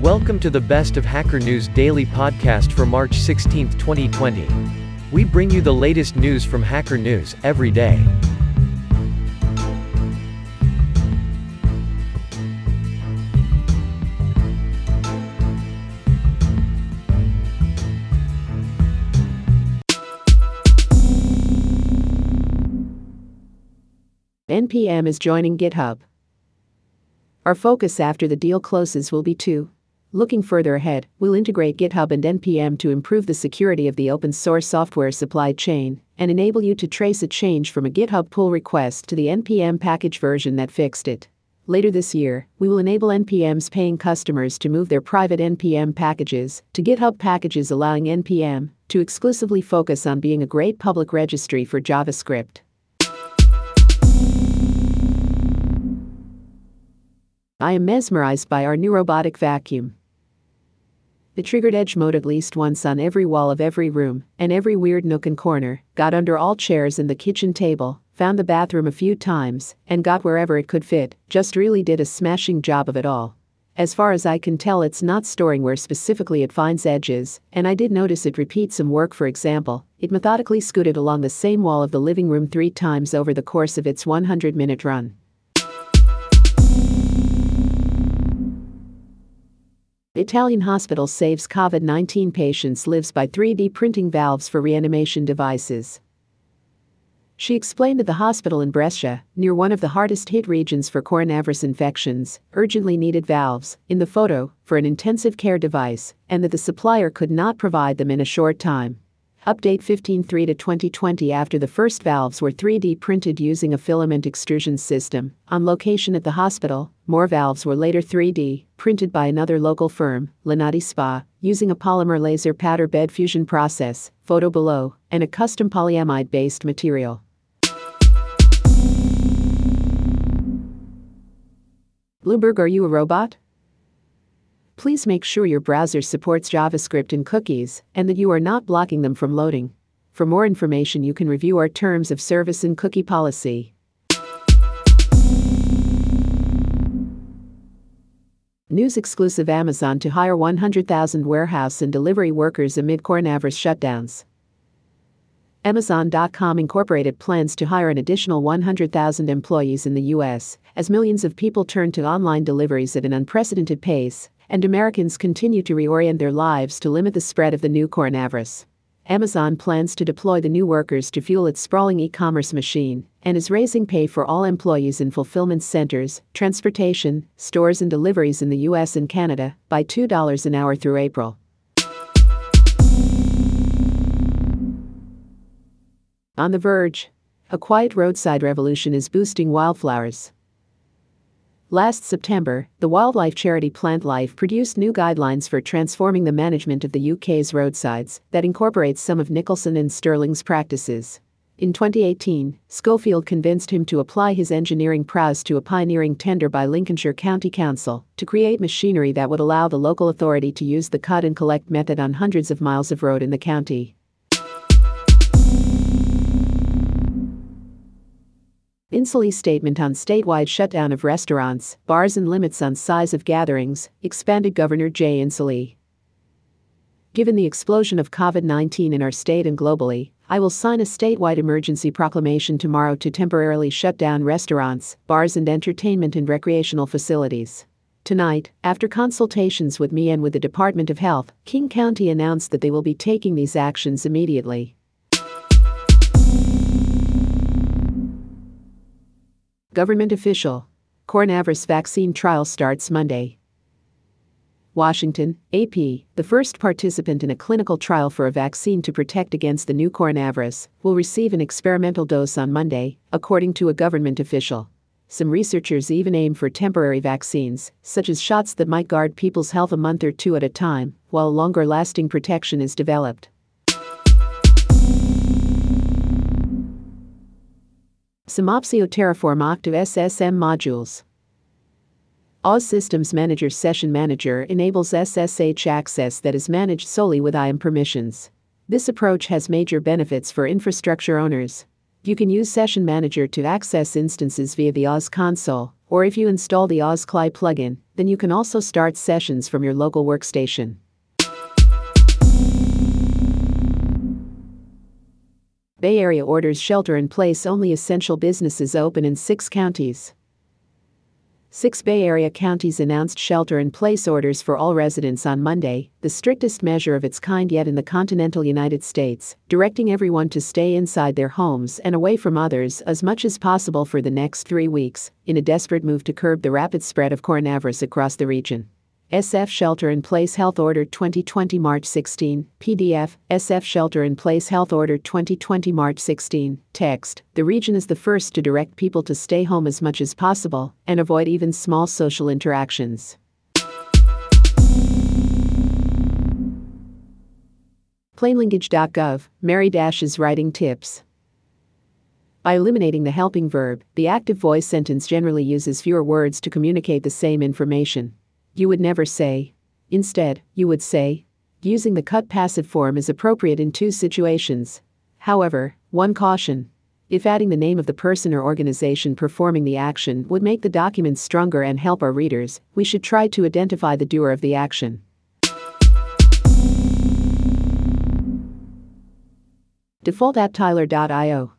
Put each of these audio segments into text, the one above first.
Welcome to the Best of Hacker News Daily podcast for March 16, 2020. We bring you the latest news from Hacker News every day. NPM is joining GitHub. Our focus after the deal closes will be to Looking further ahead, we'll integrate GitHub and NPM to improve the security of the open source software supply chain and enable you to trace a change from a GitHub pull request to the NPM package version that fixed it. Later this year, we will enable NPM's paying customers to move their private NPM packages to GitHub packages, allowing NPM to exclusively focus on being a great public registry for JavaScript. I am mesmerized by our new robotic vacuum. It triggered edge mode at least once on every wall of every room, and every weird nook and corner, got under all chairs in the kitchen table, found the bathroom a few times, and got wherever it could fit, just really did a smashing job of it all. As far as I can tell, it's not storing where specifically it finds edges, and I did notice it repeat some work for example, it methodically scooted along the same wall of the living room three times over the course of its 100 minute run. Italian hospital saves COVID 19 patients lives by 3D printing valves for reanimation devices. She explained that the hospital in Brescia, near one of the hardest hit regions for coronavirus infections, urgently needed valves, in the photo, for an intensive care device, and that the supplier could not provide them in a short time. Update 15.3 to 2020 after the first valves were 3D printed using a filament extrusion system. On location at the hospital, more valves were later 3D printed by another local firm, Lonati Spa, using a polymer laser powder bed fusion process, photo below, and a custom polyamide based material. Bloomberg, are you a robot? Please make sure your browser supports JavaScript and cookies and that you are not blocking them from loading. For more information, you can review our terms of service and cookie policy. News exclusive Amazon to hire 100,000 warehouse and delivery workers amid coronavirus shutdowns. Amazon.com Incorporated plans to hire an additional 100,000 employees in the U.S. as millions of people turn to online deliveries at an unprecedented pace, and Americans continue to reorient their lives to limit the spread of the new coronavirus. Amazon plans to deploy the new workers to fuel its sprawling e commerce machine and is raising pay for all employees in fulfillment centers, transportation, stores, and deliveries in the US and Canada by $2 an hour through April. On the verge, a quiet roadside revolution is boosting wildflowers. Last September, the wildlife charity Plantlife produced new guidelines for transforming the management of the UK's roadsides that incorporates some of Nicholson and Stirling's practices. In 2018, Schofield convinced him to apply his engineering prowess to a pioneering tender by Lincolnshire County Council to create machinery that would allow the local authority to use the cut and collect method on hundreds of miles of road in the county. Inslee's statement on statewide shutdown of restaurants, bars, and limits on size of gatherings, expanded Governor Jay Inslee. Given the explosion of COVID 19 in our state and globally, I will sign a statewide emergency proclamation tomorrow to temporarily shut down restaurants, bars, and entertainment and recreational facilities. Tonight, after consultations with me and with the Department of Health, King County announced that they will be taking these actions immediately. Government official. Coronavirus vaccine trial starts Monday. Washington, AP, the first participant in a clinical trial for a vaccine to protect against the new coronavirus, will receive an experimental dose on Monday, according to a government official. Some researchers even aim for temporary vaccines, such as shots that might guard people's health a month or two at a time, while longer lasting protection is developed. Simopsio Terraform Octave SSM modules. AWS Systems Manager Session Manager enables SSH access that is managed solely with IAM permissions. This approach has major benefits for infrastructure owners. You can use Session Manager to access instances via the AWS console, or if you install the AWS CLI plugin, then you can also start sessions from your local workstation. Bay Area orders shelter in place only essential businesses open in six counties. Six Bay Area counties announced shelter in place orders for all residents on Monday, the strictest measure of its kind yet in the continental United States, directing everyone to stay inside their homes and away from others as much as possible for the next three weeks, in a desperate move to curb the rapid spread of coronavirus across the region. SF Shelter in Place Health Order 2020 March 16, PDF, SF Shelter in Place Health Order 2020 March 16, text. The region is the first to direct people to stay home as much as possible and avoid even small social interactions. Plainlanguage.gov, Mary Dash's writing tips. By eliminating the helping verb, the active voice sentence generally uses fewer words to communicate the same information. You would never say. Instead, you would say. Using the cut passive form is appropriate in two situations. However, one caution. If adding the name of the person or organization performing the action would make the document stronger and help our readers, we should try to identify the doer of the action. Default at Tyler.io.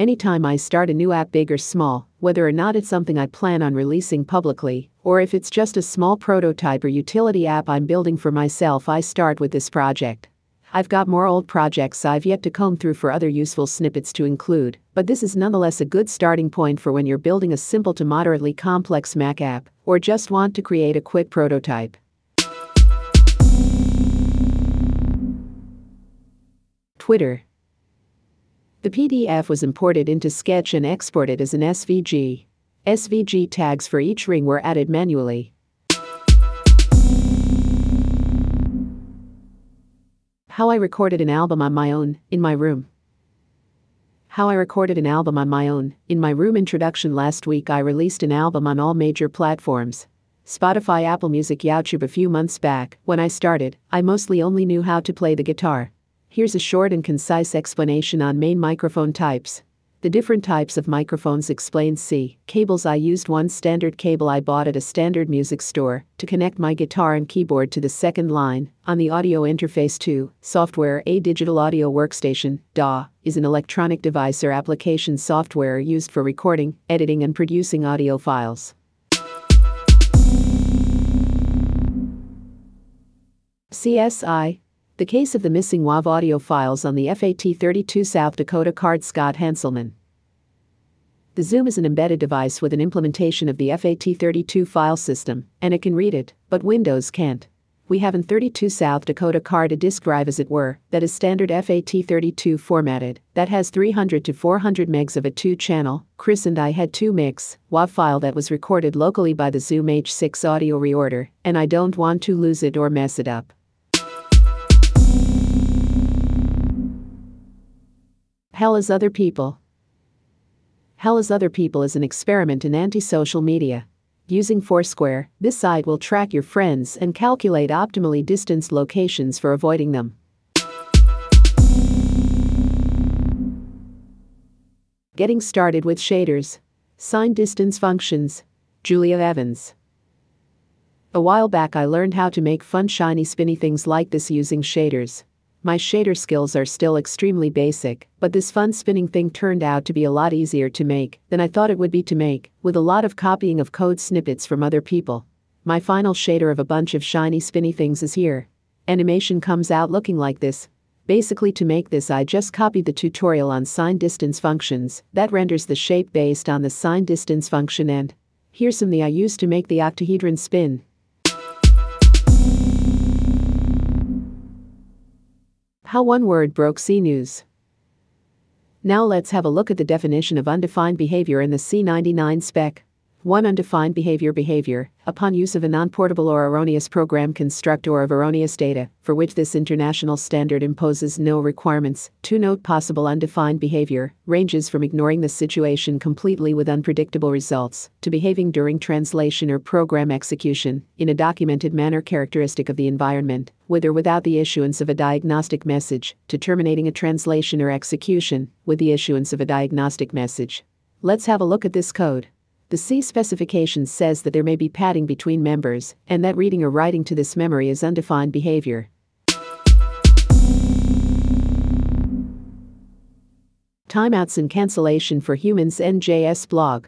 Anytime I start a new app, big or small, whether or not it's something I plan on releasing publicly, or if it's just a small prototype or utility app I'm building for myself, I start with this project. I've got more old projects I've yet to comb through for other useful snippets to include, but this is nonetheless a good starting point for when you're building a simple to moderately complex Mac app, or just want to create a quick prototype. Twitter the PDF was imported into Sketch and exported as an SVG. SVG tags for each ring were added manually. How I recorded an album on my own, in my room. How I recorded an album on my own, in my room introduction last week. I released an album on all major platforms Spotify, Apple Music, YouTube a few months back. When I started, I mostly only knew how to play the guitar. Here's a short and concise explanation on main microphone types. The different types of microphones explained C. Cables I used one standard cable I bought at a standard music store to connect my guitar and keyboard to the second line. On the audio interface 2, software A digital audio workstation, DAW, is an electronic device or application software used for recording, editing and producing audio files. CSI the case of the missing WAV audio files on the FAT32 South Dakota card Scott Hanselman. The Zoom is an embedded device with an implementation of the FAT32 file system, and it can read it, but Windows can't. We have an 32 South Dakota card, a disk drive as it were, that is standard FAT32 formatted, that has 300 to 400 megs of a 2 channel. Chris and I had 2 mix, WAV file that was recorded locally by the Zoom H6 audio reorder, and I don't want to lose it or mess it up. Hell is Other People. Hell is Other People is an experiment in anti-social media. Using Foursquare, this site will track your friends and calculate optimally distanced locations for avoiding them. Getting started with shaders. Sign distance functions. Julia Evans. A while back, I learned how to make fun, shiny, spinny things like this using shaders. My shader skills are still extremely basic, but this fun spinning thing turned out to be a lot easier to make than I thought it would be to make, with a lot of copying of code snippets from other people. My final shader of a bunch of shiny spinny things is here. Animation comes out looking like this. Basically to make this I just copied the tutorial on sign distance functions that renders the shape based on the sign distance function and here's some the I used to make the octahedron spin. How one word broke CNews. Now let's have a look at the definition of undefined behavior in the C99 spec. 1. Undefined behavior behavior, upon use of a non-portable or erroneous program construct or of erroneous data, for which this international standard imposes no requirements. 2. Note possible undefined behavior, ranges from ignoring the situation completely with unpredictable results, to behaving during translation or program execution, in a documented manner characteristic of the environment, with or without the issuance of a diagnostic message, to terminating a translation or execution, with the issuance of a diagnostic message. Let's have a look at this code. The C specification says that there may be padding between members, and that reading or writing to this memory is undefined behavior. Timeouts and cancellation for humans NJS blog.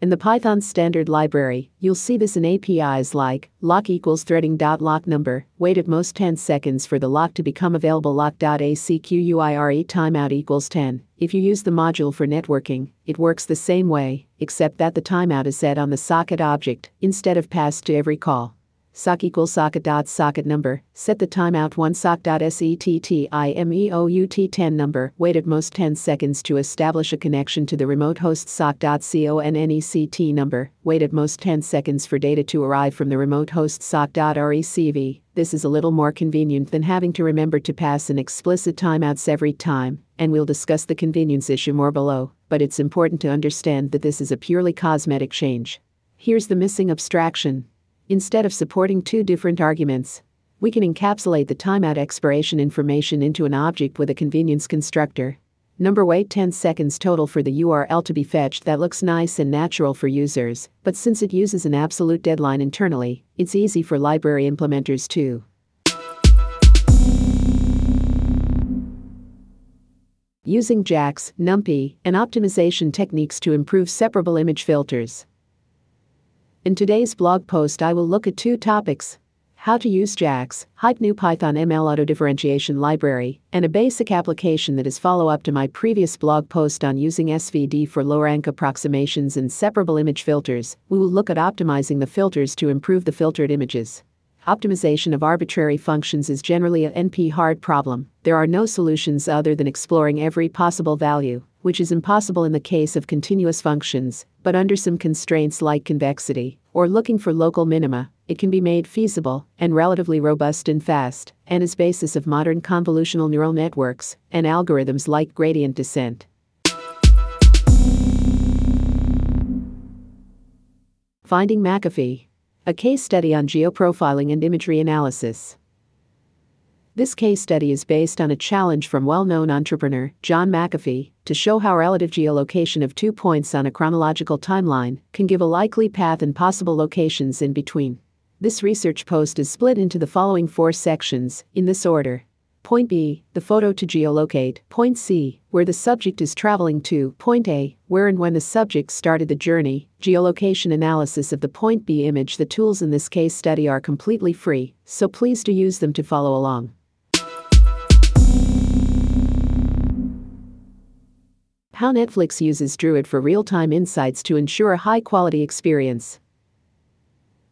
In the Python standard library, you'll see this in APIs like lock equals threading dot lock number, wait at most 10 seconds for the lock to become available lock dot lock.acquire timeout equals 10. If you use the module for networking, it works the same way, except that the timeout is set on the socket object instead of passed to every call sock equals socket dot socket number, set the timeout one sock dot settimeout 10 number, wait at most 10 seconds to establish a connection to the remote host sock dot connect number, wait at most 10 seconds for data to arrive from the remote host sock dot recv. This is a little more convenient than having to remember to pass an explicit timeouts every time, and we'll discuss the convenience issue more below, but it's important to understand that this is a purely cosmetic change. Here's the missing abstraction. Instead of supporting two different arguments, we can encapsulate the timeout expiration information into an object with a convenience constructor. Number wait 10 seconds total for the URL to be fetched that looks nice and natural for users, but since it uses an absolute deadline internally, it's easy for library implementers too. Using JAX, NumPy, and optimization techniques to improve separable image filters. In today's blog post, I will look at two topics how to use JAX, Hype New Python ML Auto Differentiation Library, and a basic application that is follow up to my previous blog post on using SVD for low rank approximations and separable image filters. We will look at optimizing the filters to improve the filtered images. Optimization of arbitrary functions is generally a NP hard problem. There are no solutions other than exploring every possible value which is impossible in the case of continuous functions, but under some constraints like convexity, or looking for local minima, it can be made feasible and relatively robust and fast, and is basis of modern convolutional neural networks and algorithms like gradient descent. Finding McAfee, a case study on geoprofiling and imagery analysis. This case study is based on a challenge from well known entrepreneur John McAfee to show how relative geolocation of two points on a chronological timeline can give a likely path and possible locations in between. This research post is split into the following four sections, in this order. Point B, the photo to geolocate. Point C, where the subject is traveling to. Point A, where and when the subject started the journey. Geolocation analysis of the Point B image. The tools in this case study are completely free, so please do use them to follow along. How Netflix uses Druid for real time insights to ensure a high quality experience.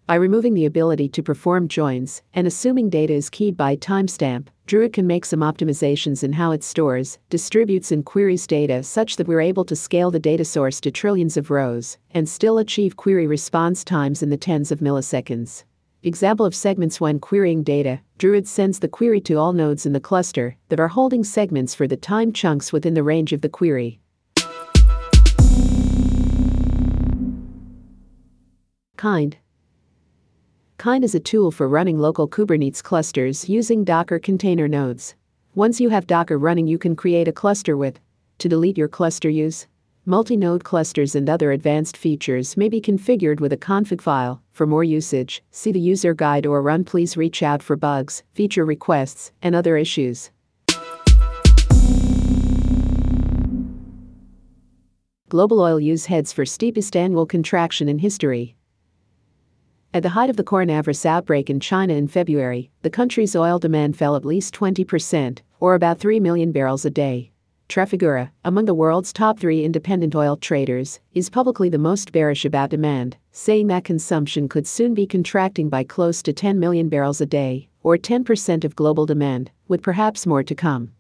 By removing the ability to perform joins and assuming data is keyed by timestamp, Druid can make some optimizations in how it stores, distributes, and queries data such that we're able to scale the data source to trillions of rows and still achieve query response times in the tens of milliseconds. Example of segments when querying data Druid sends the query to all nodes in the cluster that are holding segments for the time chunks within the range of the query. Kind. Kind is a tool for running local Kubernetes clusters using Docker container nodes. Once you have Docker running, you can create a cluster with. To delete your cluster use, multi node clusters and other advanced features may be configured with a config file. For more usage, see the user guide or run. Please reach out for bugs, feature requests, and other issues. Global oil use heads for steepest annual contraction in history. At the height of the coronavirus outbreak in China in February, the country's oil demand fell at least 20%, or about 3 million barrels a day. Trafigura, among the world's top three independent oil traders, is publicly the most bearish about demand, saying that consumption could soon be contracting by close to 10 million barrels a day, or 10% of global demand, with perhaps more to come.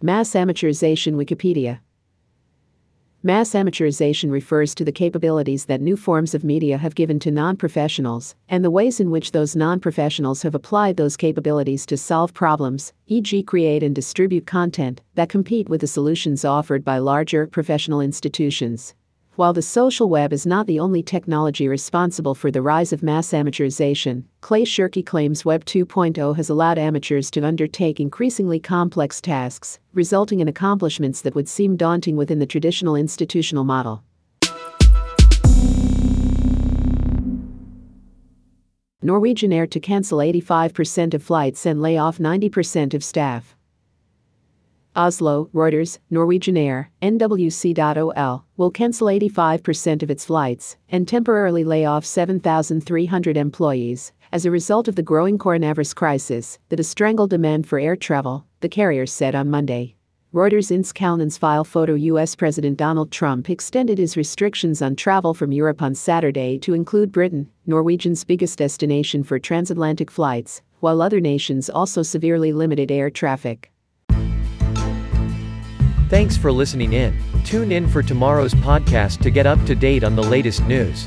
Mass amateurization Wikipedia Mass amateurization refers to the capabilities that new forms of media have given to non professionals, and the ways in which those non professionals have applied those capabilities to solve problems, e.g., create and distribute content, that compete with the solutions offered by larger professional institutions. While the social web is not the only technology responsible for the rise of mass amateurization, Clay Shirky claims Web 2.0 has allowed amateurs to undertake increasingly complex tasks, resulting in accomplishments that would seem daunting within the traditional institutional model. Norwegian Air to cancel 85% of flights and lay off 90% of staff. Oslo, Reuters, Norwegian Air, NWC.OL, will cancel 85% of its flights and temporarily lay off 7,300 employees as a result of the growing coronavirus crisis that has strangled demand for air travel, the carrier said on Monday. Reuters Ints Kalnins file photo U.S. President Donald Trump extended his restrictions on travel from Europe on Saturday to include Britain, Norwegian's biggest destination for transatlantic flights, while other nations also severely limited air traffic. Thanks for listening in. Tune in for tomorrow's podcast to get up to date on the latest news.